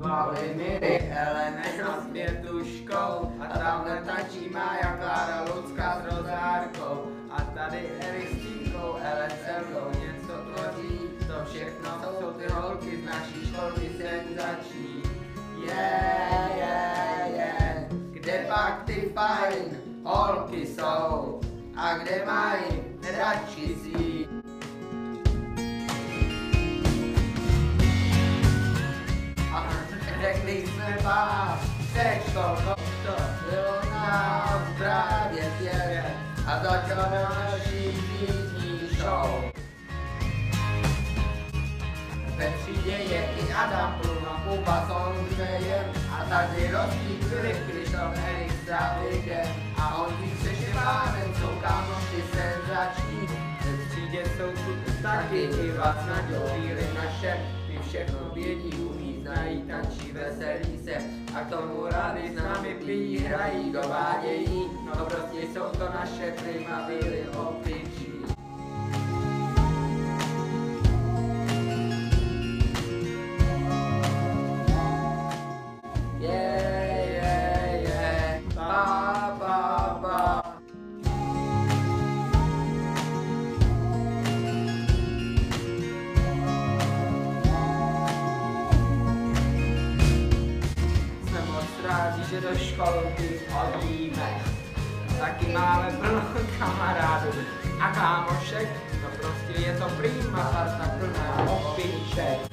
Vladimíry, Helene na světu škol a tamhle tačí má jak Klára Lucka s rozárkou a tady Erik s Tínkou, Ellen se mnou něco tvoří, to všechno jsou ty holky z naší školky senzační. Yeah, yeah, yeah, kde pak ty fajn holky jsou? A kde mají radši si řekli jsme vám, sexto, to bylo nám právě pět a začala naší týdní show. Ve třídě je i Adam Pluma, Kuba s Ondřejem a tady rostí Filip, Krištof, Erik s Davidem a oni se Štěpánem jsou kámoši senzační. Ve třídě jsou tu taky i vás na naše, ty všechno vědí, umí, znají, veselí se a k tomu rádi s námi pijí, hrají, dovádějí, no prostě jsou to naše primavily opičí. Že do školky chodíme. Taky máme plno kamarádů a kámošek, no prostě je to prýma parta plná opiček.